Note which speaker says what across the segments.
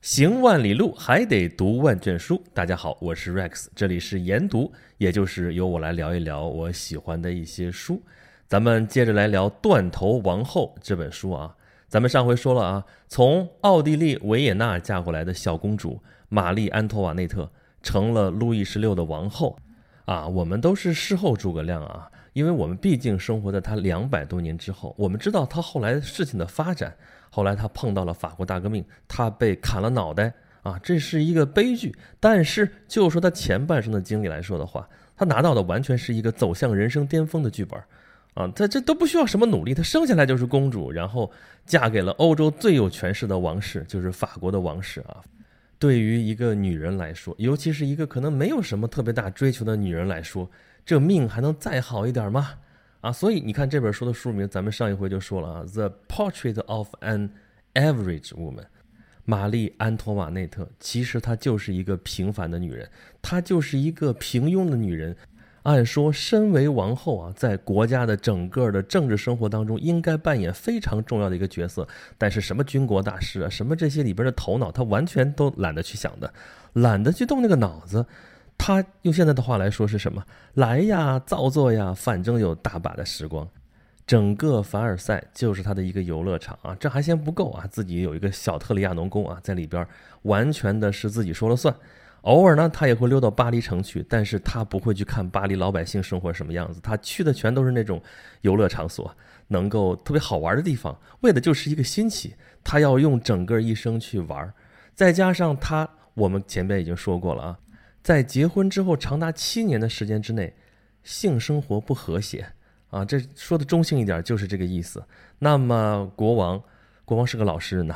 Speaker 1: 行万里路，还得读万卷书。大家好，我是 Rex，这里是研读，也就是由我来聊一聊我喜欢的一些书。咱们接着来聊《断头王后》这本书啊。咱们上回说了啊，从奥地利维也纳嫁过来的小公主玛丽安托瓦内特成了路易十六的王后啊。我们都是事后诸葛亮啊，因为我们毕竟生活在他两百多年之后，我们知道他后来事情的发展。后来他碰到了法国大革命，他被砍了脑袋啊，这是一个悲剧。但是就说他前半生的经历来说的话，他拿到的完全是一个走向人生巅峰的剧本，啊，他这都不需要什么努力，他生下来就是公主，然后嫁给了欧洲最有权势的王室，就是法国的王室啊。对于一个女人来说，尤其是一个可能没有什么特别大追求的女人来说，这命还能再好一点吗？啊，所以你看这本书的书名，咱们上一回就说了啊，《The Portrait of an Average Woman》，玛丽安托瓦内特，其实她就是一个平凡的女人，她就是一个平庸的女人。按说，身为王后啊，在国家的整个的政治生活当中，应该扮演非常重要的一个角色。但是什么军国大事啊，什么这些里边的头脑，她完全都懒得去想的，懒得去动那个脑子。他用现在的话来说是什么？来呀，造作呀，反正有大把的时光。整个凡尔赛就是他的一个游乐场啊！这还嫌不够啊，自己有一个小特里亚农宫啊，在里边完全的是自己说了算。偶尔呢，他也会溜到巴黎城去，但是他不会去看巴黎老百姓生活什么样子，他去的全都是那种游乐场所，能够特别好玩的地方，为的就是一个新奇。他要用整个一生去玩，再加上他，我们前面已经说过了啊。在结婚之后长达七年的时间之内，性生活不和谐啊，这说的中性一点就是这个意思。那么国王，国王是个老实人呐，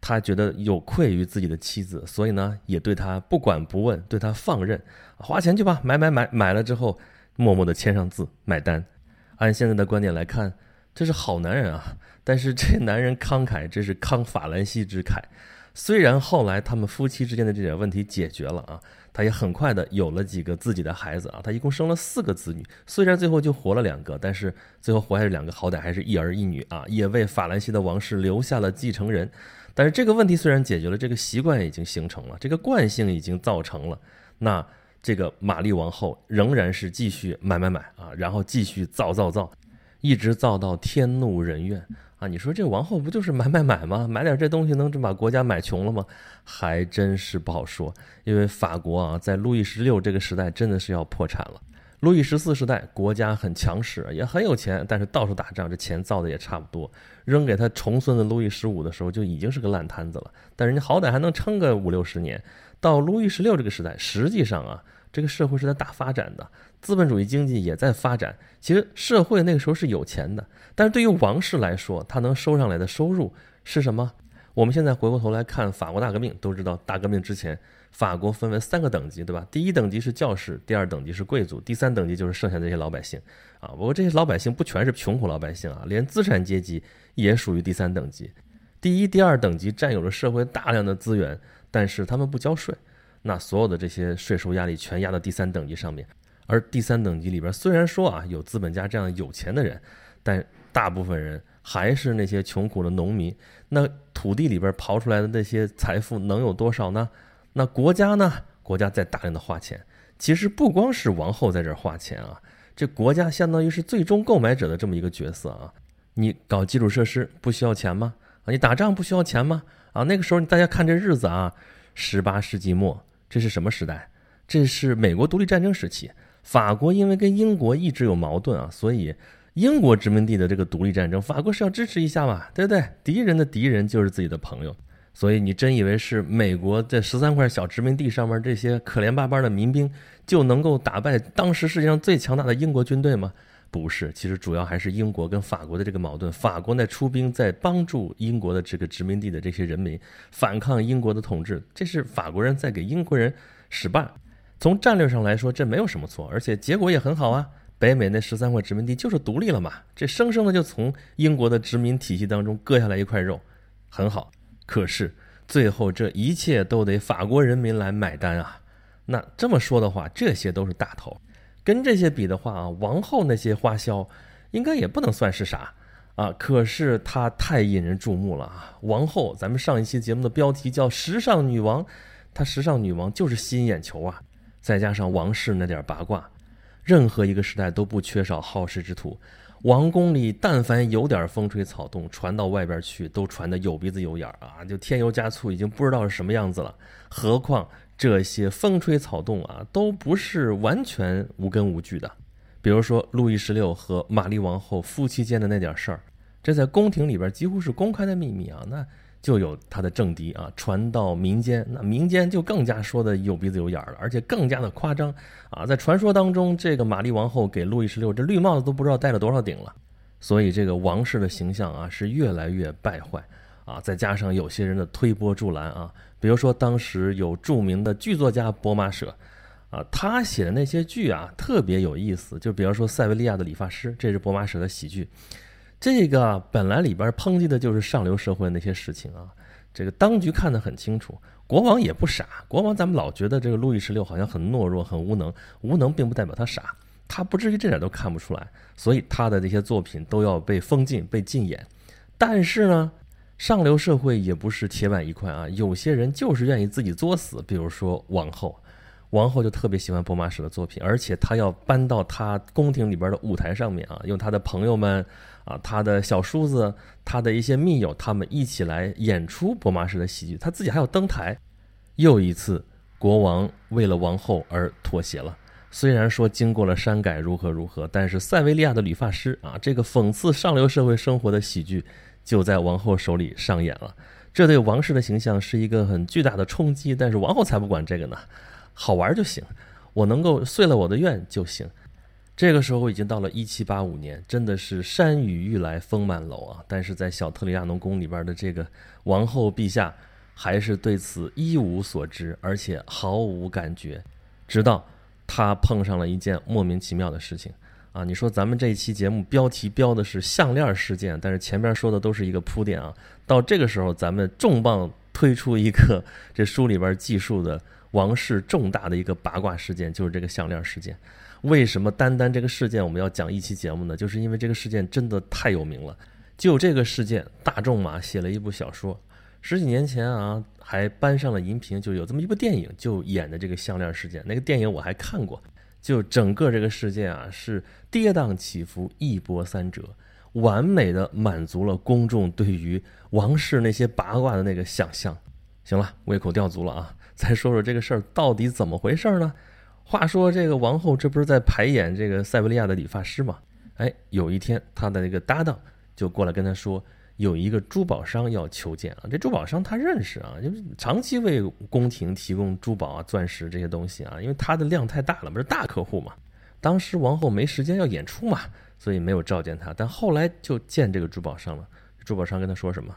Speaker 1: 他觉得有愧于自己的妻子，所以呢也对他不管不问，对他放任，花钱去吧，买买买，买了之后默默的签上字买单。按现在的观点来看，这是好男人啊，但是这男人慷慨，这是慷法兰西之慨。虽然后来他们夫妻之间的这点问题解决了啊。他也很快的有了几个自己的孩子啊，他一共生了四个子女，虽然最后就活了两个，但是最后活下来两个好歹还是一儿一女啊，也为法兰西的王室留下了继承人。但是这个问题虽然解决了，这个习惯已经形成了，这个惯性已经造成了，那这个玛丽王后仍然是继续买买买啊，然后继续造造造，一直造到天怒人怨。啊，你说这王后不就是买买买吗？买点这东西能真把国家买穷了吗？还真是不好说。因为法国啊，在路易十六这个时代真的是要破产了。路易十四时代国家很强势，也很有钱，但是到处打仗，这钱造的也差不多。扔给他重孙子路易十五的时候，就已经是个烂摊子了。但人家好歹还能撑个五六十年。到路易十六这个时代，实际上啊。这个社会是在大发展的，资本主义经济也在发展。其实社会那个时候是有钱的，但是对于王室来说，他能收上来的收入是什么？我们现在回过头来看法国大革命，都知道大革命之前，法国分为三个等级，对吧？第一等级是教士，第二等级是贵族，第三等级就是剩下这些老百姓啊。不过这些老百姓不全是穷苦老百姓啊，连资产阶级也属于第三等级。第一、第二等级占有了社会大量的资源，但是他们不交税。那所有的这些税收压力全压到第三等级上面，而第三等级里边虽然说啊有资本家这样有钱的人，但大部分人还是那些穷苦的农民。那土地里边刨出来的那些财富能有多少呢？那国家呢？国家在大量的花钱。其实不光是王后在这儿花钱啊，这国家相当于是最终购买者的这么一个角色啊。你搞基础设施不需要钱吗？啊，你打仗不需要钱吗？啊，那个时候大家看这日子啊，十八世纪末。这是什么时代？这是美国独立战争时期。法国因为跟英国一直有矛盾啊，所以英国殖民地的这个独立战争，法国是要支持一下嘛，对不对？敌人的敌人就是自己的朋友，所以你真以为是美国这十三块小殖民地上面这些可怜巴巴的民兵就能够打败当时世界上最强大的英国军队吗？不是，其实主要还是英国跟法国的这个矛盾。法国在出兵，在帮助英国的这个殖民地的这些人民反抗英国的统治，这是法国人在给英国人使绊。从战略上来说，这没有什么错，而且结果也很好啊。北美那十三块殖民地就是独立了嘛，这生生的就从英国的殖民体系当中割下来一块肉，很好。可是最后这一切都得法国人民来买单啊。那这么说的话，这些都是大头。跟这些比的话啊，王后那些花销，应该也不能算是啥，啊，可是她太引人注目了啊！王后，咱们上一期节目的标题叫“时尚女王”，她时尚女王就是吸引眼球啊！再加上王室那点八卦，任何一个时代都不缺少好事之徒。王宫里但凡有点风吹草动，传到外边去都传得有鼻子有眼儿啊，就添油加醋，已经不知道是什么样子了。何况这些风吹草动啊，都不是完全无根无据的。比如说路易十六和玛丽王后夫妻间的那点事儿，这在宫廷里边几乎是公开的秘密啊，那就有他的政敌啊，传到民间，那民间就更加说的有鼻子有眼了，而且更加的夸张啊。在传说当中，这个玛丽王后给路易十六这绿帽子都不知道戴了多少顶了，所以这个王室的形象啊是越来越败坏啊。再加上有些人的推波助澜啊。比如说，当时有著名的剧作家博马舍，啊，他写的那些剧啊，特别有意思。就比方说《塞维利亚的理发师》，这是博马舍的喜剧。这个本来里边抨击的就是上流社会那些事情啊。这个当局看得很清楚，国王也不傻。国王咱们老觉得这个路易十六好像很懦弱、很无能，无能并不代表他傻，他不至于这点都看不出来。所以他的这些作品都要被封禁、被禁演。但是呢？上流社会也不是铁板一块啊，有些人就是愿意自己作死。比如说王后，王后就特别喜欢博马史的作品，而且她要搬到她宫廷里边的舞台上面啊，用她的朋友们啊，她的小叔子，她的一些密友，他们一起来演出博马史的喜剧，她自己还要登台。又一次，国王为了王后而妥协了。虽然说经过了删改如何如何，但是塞维利亚的理发师啊，这个讽刺上流社会生活的喜剧。就在王后手里上演了，这对王室的形象是一个很巨大的冲击。但是王后才不管这个呢，好玩就行，我能够遂了我的愿就行。这个时候已经到了一七八五年，真的是山雨欲来风满楼啊！但是在小特里亚农宫里边的这个王后陛下，还是对此一无所知，而且毫无感觉，直到他碰上了一件莫名其妙的事情。啊，你说咱们这一期节目标题标的是项链事件，但是前边说的都是一个铺垫啊。到这个时候，咱们重磅推出一个这书里边记述的王室重大的一个八卦事件，就是这个项链事件。为什么单单这个事件我们要讲一期节目呢？就是因为这个事件真的太有名了。就这个事件，大仲马写了一部小说，十几年前啊还搬上了银屏，就有这么一部电影，就演的这个项链事件。那个电影我还看过。就整个这个事件啊，是跌宕起伏，一波三折，完美的满足了公众对于王室那些八卦的那个想象。行了，胃口吊足了啊，再说说这个事儿到底怎么回事呢？话说这个王后这不是在排演这个塞维利亚的理发师吗？哎，有一天她的那个搭档就过来跟她说。有一个珠宝商要求见啊，这珠宝商他认识啊，就是长期为宫廷提供珠宝啊、钻石这些东西啊，因为他的量太大了不，是大客户嘛。当时王后没时间要演出嘛，所以没有召见他。但后来就见这个珠宝商了，珠宝商跟他说什么？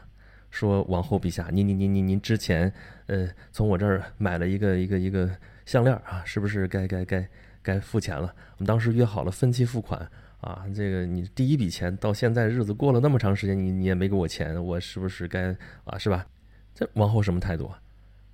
Speaker 1: 说王后陛下，您您您您您之前呃从我这儿买了一个一个一个项链啊，是不是该该该该付钱了？我们当时约好了分期付款。啊，这个你第一笔钱到现在日子过了那么长时间，你你也没给我钱，我是不是该啊？是吧？这王后什么态度啊？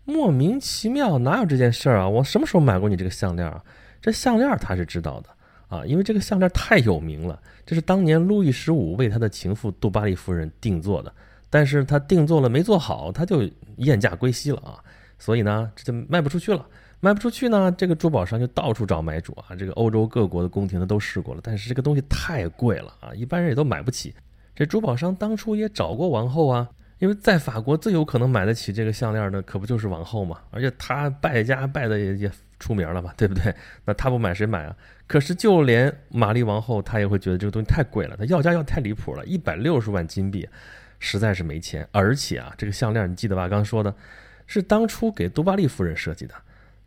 Speaker 1: 莫名其妙，哪有这件事儿啊？我什么时候买过你这个项链啊？这项链他是知道的啊，因为这个项链太有名了，这是当年路易十五为他的情妇杜巴利夫人定做的，但是他定做了没做好，他就厌价归西了啊，所以呢，这就卖不出去了。卖不出去呢，这个珠宝商就到处找买主啊。这个欧洲各国的宫廷他都试过了，但是这个东西太贵了啊，一般人也都买不起。这珠宝商当初也找过王后啊，因为在法国最有可能买得起这个项链的，可不就是王后嘛？而且他败家败的也也出名了嘛，对不对？那他不买谁买啊？可是就连玛丽王后她也会觉得这个东西太贵了，她要价要太离谱了，一百六十万金币，实在是没钱。而且啊，这个项链你记得吧？刚说的是当初给杜巴利夫人设计的。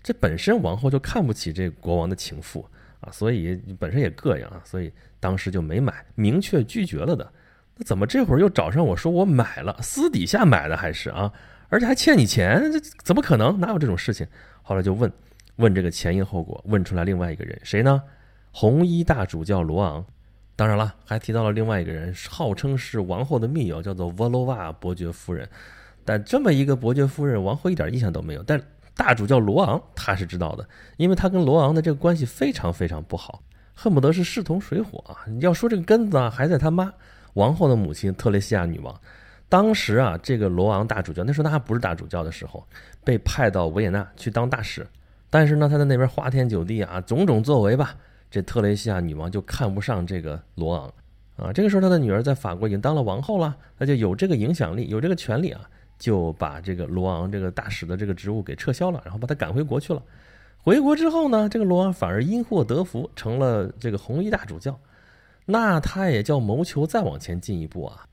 Speaker 1: 这本身王后就看不起这国王的情妇啊，所以本身也膈应啊，所以当时就没买，明确拒绝了的。那怎么这会儿又找上我说我买了，私底下买的还是啊？而且还欠你钱，这怎么可能？哪有这种事情？后来就问问这个前因后果，问出来另外一个人谁呢？红衣大主教罗昂。当然了，还提到了另外一个人，号称是王后的密友，叫做沃罗瓦伯爵夫人。但这么一个伯爵夫人，王后一点印象都没有。但大主教罗昂他是知道的，因为他跟罗昂的这个关系非常非常不好，恨不得是势同水火啊！要说这个根子啊，还在他妈。王后的母亲特蕾西亚女王。当时啊，这个罗昂大主教那时候他还不是大主教的时候，被派到维也纳去当大使。但是呢，他在那边花天酒地啊，种种作为吧，这特蕾西亚女王就看不上这个罗昂啊。这个时候，他的女儿在法国已经当了王后了，那就有这个影响力，有这个权利啊，就把这个罗昂这个大使的这个职务给撤销了，然后把他赶回国去了。回国之后呢，这个罗昂反而因祸得福，成了这个红衣大主教。那他也叫谋求再往前进一步啊。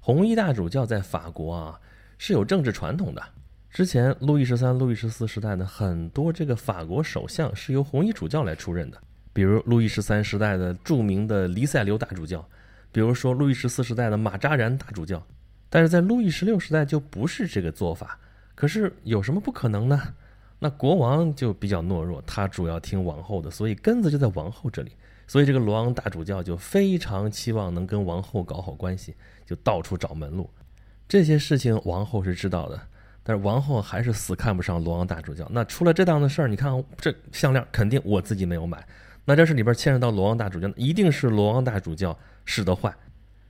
Speaker 1: 红衣大主教在法国啊是有政治传统的。之前路易十三、路易十四时代呢，很多这个法国首相是由红衣主教来出任的。比如路易十三时代的著名的黎塞留大主教，比如说路易十四时代的马扎然大主教。但是在路易十六时代就不是这个做法。可是有什么不可能呢？那国王就比较懦弱，他主要听王后的，所以根子就在王后这里。所以这个罗昂大主教就非常期望能跟王后搞好关系，就到处找门路。这些事情王后是知道的，但是王后还是死看不上罗昂大主教。那出了这档子事儿，你看这项链肯定我自己没有买，那这是里边牵扯到罗昂大主教，一定是罗昂大主教使得坏。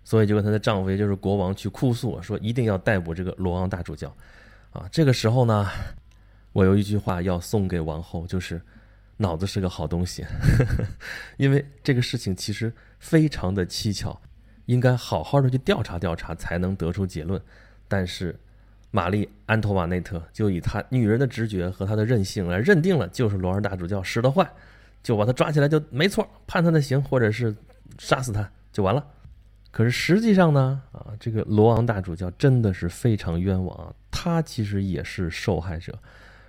Speaker 1: 所以就跟她的丈夫，也就是国王去哭诉，说一定要逮捕这个罗昂大主教。啊，这个时候呢，我有一句话要送给王后，就是。脑子是个好东西，因为这个事情其实非常的蹊跷，应该好好的去调查调查才能得出结论。但是玛丽安托瓦内特就以她女人的直觉和她的任性来认定了，就是罗尔大主教使的坏，就把他抓起来就没错，判他的刑或者是杀死他就完了。可是实际上呢，啊，这个罗昂大主教真的是非常冤枉啊，他其实也是受害者。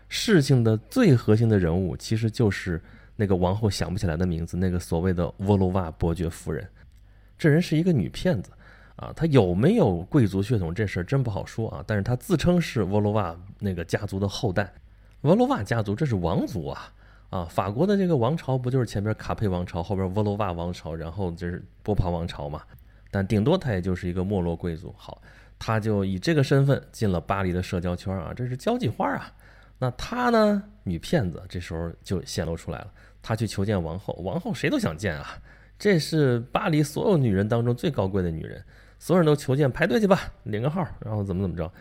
Speaker 1: 事情的最核心的人物，其实就是那个王后想不起来的名字，那个所谓的沃罗瓦伯爵夫人。这人是一个女骗子啊，她有没有贵族血统这事儿真不好说啊。但是她自称是沃罗瓦那个家族的后代，沃罗瓦家族这是王族啊啊！法国的这个王朝不就是前边卡佩王朝，后边沃罗瓦王朝，然后就是波旁王朝嘛？但顶多他也就是一个没落贵族。好，他就以这个身份进了巴黎的社交圈啊，这是交际花啊。那他呢？女骗子这时候就显露出来了。他去求见王后，王后谁都想见啊。这是巴黎所有女人当中最高贵的女人，所有人都求见，排队去吧，领个号，然后怎么怎么着。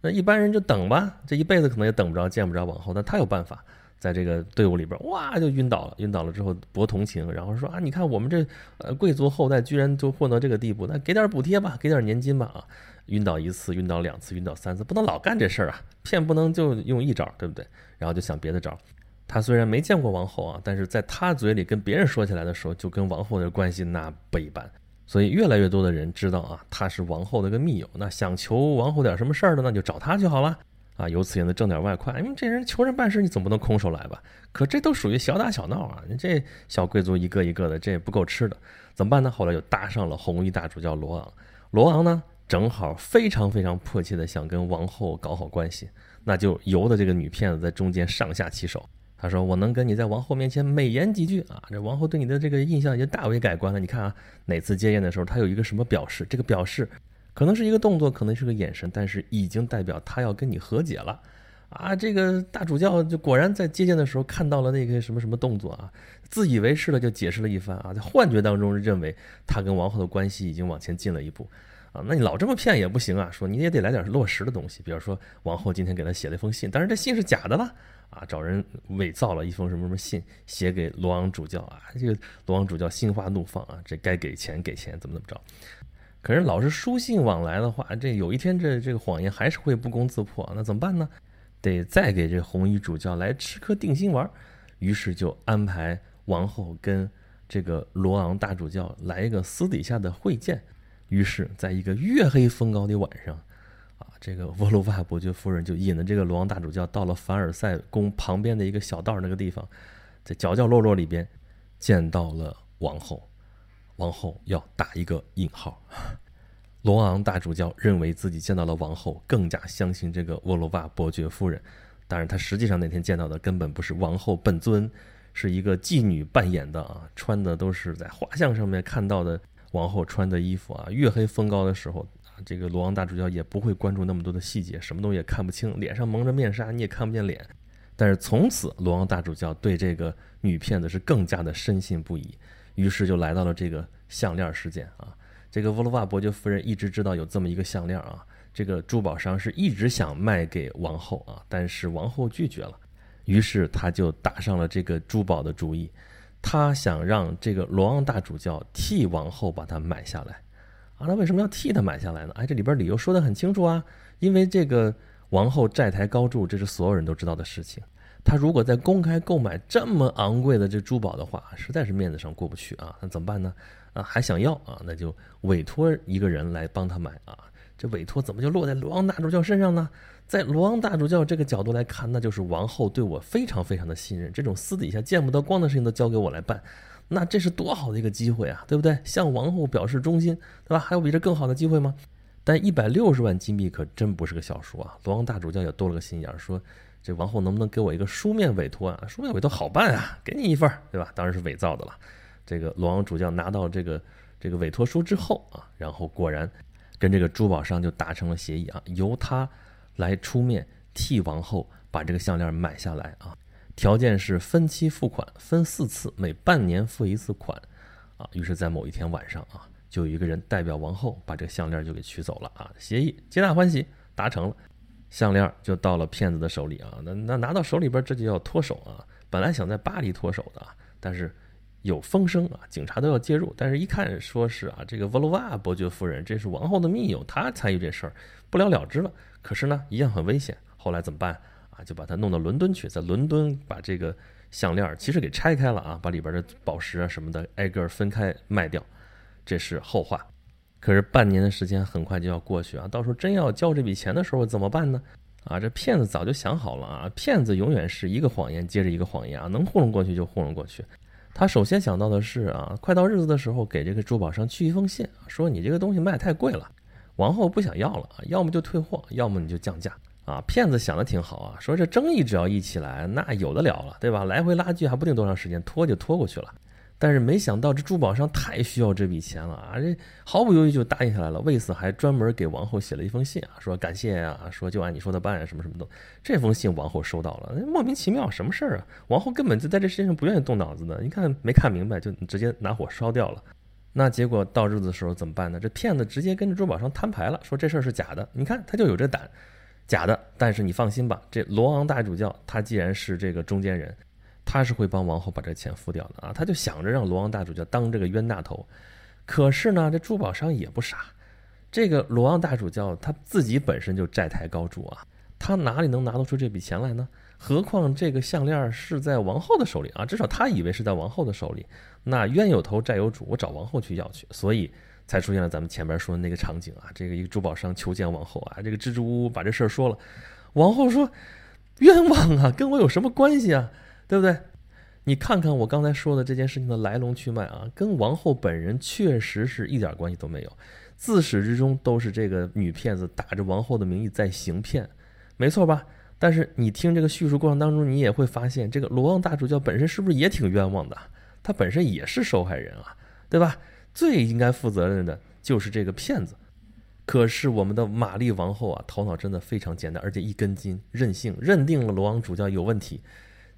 Speaker 1: 那一般人就等吧，这一辈子可能也等不着见不着王后。但他有办法，在这个队伍里边，哇，就晕倒了。晕倒了之后博同情，然后说啊，你看我们这呃贵族后代居然就混到这个地步，那给点补贴吧，给点年金吧啊。晕倒一次，晕倒两次，晕倒三次，不能老干这事儿啊！骗不能就用一招，对不对？然后就想别的招。他虽然没见过王后啊，但是在他嘴里跟别人说起来的时候，就跟王后的关系那不一般。所以越来越多的人知道啊，他是王后的个密友。那想求王后点什么事儿的，那就找他就好了啊！由此也能挣点外快。因为这人求人办事，你总不能空手来吧？可这都属于小打小闹啊！你这小贵族一个一个的，这也不够吃的，怎么办呢？后来又搭上了红衣大主教罗昂。罗昂呢？正好非常非常迫切的想跟王后搞好关系，那就由得这个女骗子在中间上下其手。他说：“我能跟你在王后面前美言几句啊，这王后对你的这个印象已经大为改观了。你看啊，哪次接见的时候，他有一个什么表示？这个表示可能是一个动作，可能是个眼神，但是已经代表他要跟你和解了啊。这个大主教就果然在接见的时候看到了那个什么什么动作啊，自以为是的就解释了一番啊，在幻觉当中认为他跟王后的关系已经往前进了一步。”啊，那你老这么骗也不行啊！说你也得来点落实的东西，比如说王后今天给他写了一封信，但是这信是假的了啊！找人伪造了一封什么什么信，写给罗昂主教啊！这个罗昂主教心花怒放啊！这该给钱给钱，怎么怎么着？可是老是书信往来的话，这有一天这这个谎言还是会不攻自破，那怎么办呢？得再给这红衣主教来吃颗定心丸。于是就安排王后跟这个罗昂大主教来一个私底下的会见。于是，在一个月黑风高的晚上，啊，这个沃鲁瓦伯爵夫人就引着这个罗昂大主教到了凡尔赛宫旁边的一个小道那个地方，在角角落落里边见到了王后。王后要打一个引号。罗昂大主教认为自己见到了王后，更加相信这个沃罗瓦伯爵夫人。但是他实际上那天见到的根本不是王后本尊，是一个妓女扮演的啊，穿的都是在画像上面看到的。王后穿的衣服啊，月黑风高的时候啊，这个罗王大主教也不会关注那么多的细节，什么东西也看不清，脸上蒙着面纱，你也看不见脸。但是从此，罗王大主教对这个女骗子是更加的深信不疑，于是就来到了这个项链事件啊，这个沃罗瓦伯爵夫人一直知道有这么一个项链啊，这个珠宝商是一直想卖给王后啊，但是王后拒绝了，于是他就打上了这个珠宝的主意，他想让这个罗昂大主教替王后把它买下来啊。那为什么要替他买下来呢？哎，这里边理由说得很清楚啊，因为这个王后债台高筑，这是所有人都知道的事情。他如果在公开购买这么昂贵的这珠宝的话，实在是面子上过不去啊。那怎么办呢？啊，还想要啊？那就委托一个人来帮他买啊。这委托怎么就落在罗昂大主教身上呢？在罗昂大主教这个角度来看，那就是王后对我非常非常的信任，这种私底下见不得光的事情都交给我来办，那这是多好的一个机会啊，对不对？向王后表示忠心，对吧？还有比这更好的机会吗？但一百六十万金币可真不是个小数啊！罗昂大主教也多了个心眼，说这王后能不能给我一个书面委托啊？书面委托好办啊，给你一份，对吧？当然是伪造的了。这个罗王主教拿到这个这个委托书之后啊，然后果然跟这个珠宝商就达成了协议啊，由他来出面替王后把这个项链买下来啊，条件是分期付款，分四次，每半年付一次款啊。于是，在某一天晚上啊，就有一个人代表王后把这个项链就给取走了啊，协议皆大欢喜达成了，项链就到了骗子的手里啊。那那拿到手里边这就要脱手啊，本来想在巴黎脱手的，但是。有风声啊，警察都要介入，但是一看说是啊，这个沃罗瓦伯爵夫人，这是王后的密友，她参与这事儿，不了了之了。可是呢，一样很危险。后来怎么办啊？就把他弄到伦敦去，在伦敦把这个项链其实给拆开了啊，把里边的宝石啊什么的挨个分开卖掉，这是后话。可是半年的时间很快就要过去啊，到时候真要交这笔钱的时候怎么办呢？啊，这骗子早就想好了啊，骗子永远是一个谎言接着一个谎言啊，能糊弄过去就糊弄过去。他首先想到的是啊，快到日子的时候，给这个珠宝商去一封信，说你这个东西卖太贵了，王后不想要了啊，要么就退货，要么你就降价啊。骗子想的挺好啊，说这争议只要一起来，那有的了了，对吧？来回拉锯还不定多长时间，拖就拖过去了。但是没想到这珠宝商太需要这笔钱了啊！这毫不犹豫就答应下来了。为此还专门给王后写了一封信啊，说感谢啊，说就按你说的办啊，什么什么的。这封信王后收到了，莫名其妙，什么事儿啊？王后根本就在这事情上不愿意动脑子的，你看没看明白就直接拿火烧掉了。那结果到日子的时候怎么办呢？这骗子直接跟着珠宝商摊牌了，说这事儿是假的。你看他就有这胆，假的。但是你放心吧，这罗昂大主教他既然是这个中间人。他是会帮王后把这钱付掉的啊，他就想着让罗王大主教当这个冤大头，可是呢，这珠宝商也不傻，这个罗王大主教他自己本身就债台高筑啊，他哪里能拿得出这笔钱来呢？何况这个项链是在王后的手里啊，至少他以为是在王后的手里，那冤有头债有主，我找王后去要去，所以才出现了咱们前面说的那个场景啊，这个一个珠宝商求见王后啊，这个支支吾吾把这事儿说了，王后说冤枉啊，跟我有什么关系啊？对不对？你看看我刚才说的这件事情的来龙去脉啊，跟王后本人确实是一点关系都没有，自始至终都是这个女骗子打着王后的名义在行骗，没错吧？但是你听这个叙述过程当中，你也会发现，这个罗旺大主教本身是不是也挺冤枉的？他本身也是受害人啊，对吧？最应该负责任的就是这个骗子。可是我们的玛丽王后啊，头脑真的非常简单，而且一根筋，任性，认定了罗王主教有问题。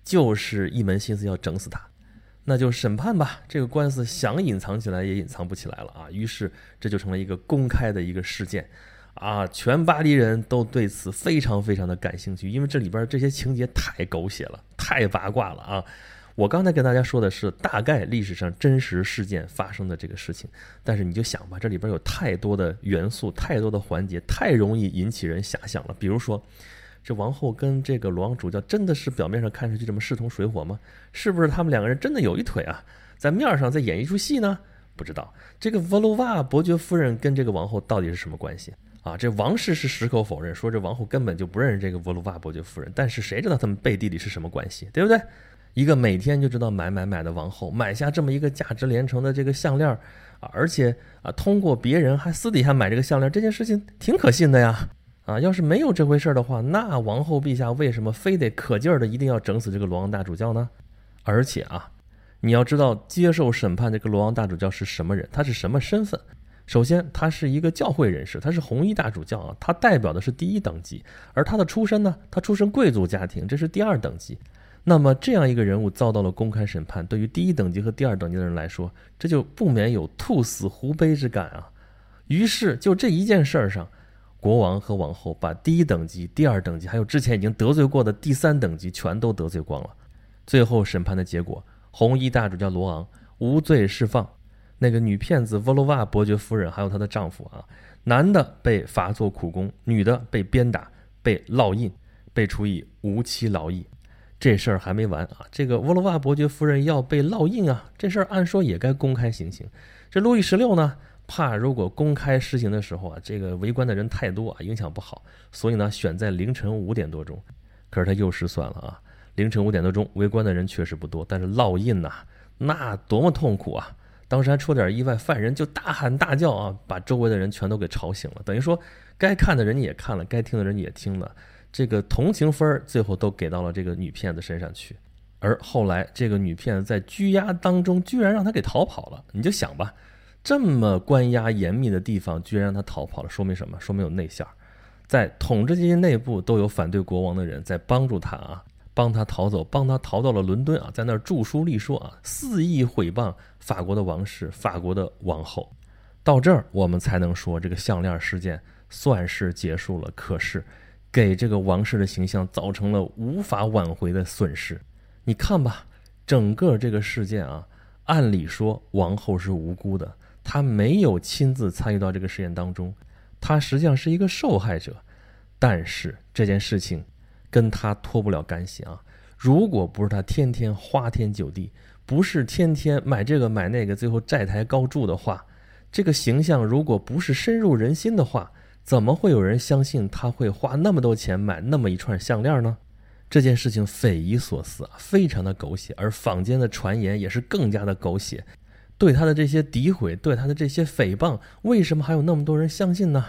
Speaker 1: 就是一门心思要整死他，那就审判吧。这个官司想隐藏起来也隐藏不起来了啊！于是这就成了一个公开的一个事件，啊，全巴黎人都对此非常非常的感兴趣，因为这里边这些情节太狗血了，太八卦了啊！我刚才跟大家说的是大概历史上真实事件发生的这个事情，但是你就想吧，这里边有太多的元素，太多的环节，太容易引起人遐想了，比如说。这王后跟这个罗王主教真的是表面上看上去这么势同水火吗？是不是他们两个人真的有一腿啊？在面上在演一出戏呢？不知道这个沃罗瓦伯爵夫人跟这个王后到底是什么关系啊？这王室是矢口否认，说这王后根本就不认识这个沃罗瓦伯爵夫人。但是谁知道他们背地里是什么关系，对不对？一个每天就知道买买买的王后，买下这么一个价值连城的这个项链啊，而且啊，通过别人还私底下买这个项链，这件事情挺可信的呀。啊，要是没有这回事儿的话，那王后陛下为什么非得可劲儿的一定要整死这个罗王大主教呢？而且啊，你要知道，接受审判这个罗王大主教是什么人，他是什么身份？首先，他是一个教会人士，他是红衣大主教啊，他代表的是第一等级。而他的出身呢，他出身贵族家庭，这是第二等级。那么这样一个人物遭到了公开审判，对于第一等级和第二等级的人来说，这就不免有兔死狐悲之感啊。于是就这一件事儿上，国王和王后把第一等级、第二等级，还有之前已经得罪过的第三等级全都得罪光了。最后审判的结果，红衣大主教罗昂无罪释放，那个女骗子沃罗瓦伯爵夫人还有她的丈夫啊，男的被罚做苦工，女的被鞭打、被烙印、被处以无期劳役。这事儿还没完啊！这个沃罗瓦伯爵夫人要被烙印啊！这事儿按说也该公开行刑。这路易十六呢，怕如果公开施行的时候啊，这个围观的人太多啊，影响不好，所以呢，选在凌晨五点多钟。可是他又失算了啊！凌晨五点多钟，围观的人确实不多，但是烙印呐，那多么痛苦啊！当时还出点意外，犯人就大喊大叫啊，把周围的人全都给吵醒了。等于说，该看的人也看了，该听的人也听了。这个同情分儿最后都给到了这个女骗子身上去，而后来这个女骗子在拘押当中居然让她给逃跑了，你就想吧，这么关押严密的地方居然让他逃跑了，说明什么？说明有内线，在统治阶级内部都有反对国王的人在帮助他啊，帮他逃走，帮他逃到了伦敦啊，在那儿著书立说啊，肆意毁谤法国的王室、法国的王后。到这儿我们才能说这个项链事件算是结束了。可是。给这个王室的形象造成了无法挽回的损失。你看吧，整个这个事件啊，按理说王后是无辜的，他没有亲自参与到这个实验当中，他实际上是一个受害者。但是这件事情跟他脱不了干系啊！如果不是他天天花天酒地，不是天天买这个买那个，最后债台高筑的话，这个形象如果不是深入人心的话，怎么会有人相信他会花那么多钱买那么一串项链呢？这件事情匪夷所思啊，非常的狗血，而坊间的传言也是更加的狗血。对他的这些诋毁，对他的这些诽谤，为什么还有那么多人相信呢？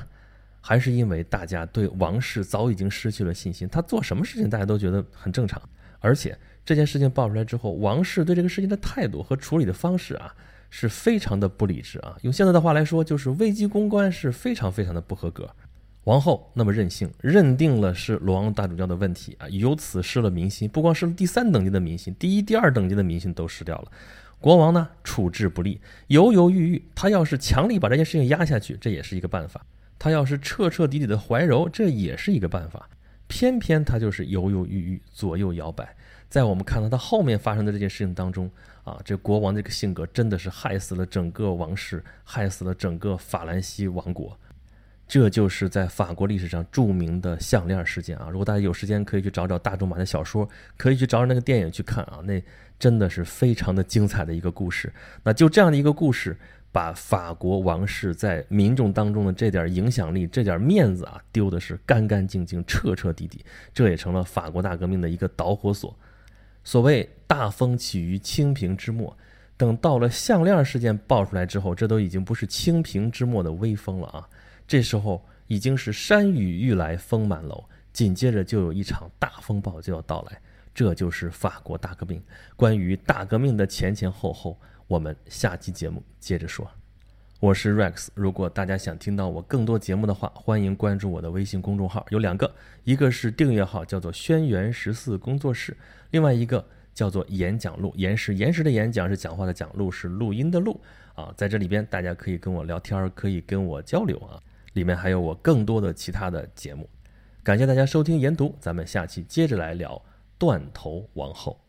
Speaker 1: 还是因为大家对王室早已经失去了信心？他做什么事情大家都觉得很正常，而且这件事情爆出来之后，王室对这个事情的态度和处理的方式啊。是非常的不理智啊！用现在的话来说，就是危机公关是非常非常的不合格。王后那么任性，认定了是罗昂大主教的问题啊，由此失了民心，不光是第三等级的民心，第一、第二等级的民心都失掉了。国王呢，处置不力，犹犹豫豫。他要是强力把这件事情压下去，这也是一个办法；他要是彻彻底底的怀柔，这也是一个办法。偏偏他就是犹犹豫豫，左右摇摆。在我们看到他后面发生的这件事情当中。啊，这国王这个性格真的是害死了整个王室，害死了整个法兰西王国。这就是在法国历史上著名的项链事件啊！如果大家有时间，可以去找找大仲马的小说，可以去找找那个电影去看啊，那真的是非常的精彩的一个故事。那就这样的一个故事，把法国王室在民众当中的这点影响力、这点面子啊，丢的是干干净净、彻彻底底。这也成了法国大革命的一个导火索。所谓大风起于清平之末，等到了项链事件爆出来之后，这都已经不是清平之末的微风了啊！这时候已经是山雨欲来风满楼，紧接着就有一场大风暴就要到来，这就是法国大革命。关于大革命的前前后后，我们下期节目接着说。我是 Rex，如果大家想听到我更多节目的话，欢迎关注我的微信公众号，有两个，一个是订阅号，叫做“轩辕十四工作室”，另外一个叫做“演讲录”，岩石岩石的演讲是讲话的讲，录是录音的录啊，在这里边大家可以跟我聊天，可以跟我交流啊，里面还有我更多的其他的节目。感谢大家收听研读，咱们下期接着来聊断头王后。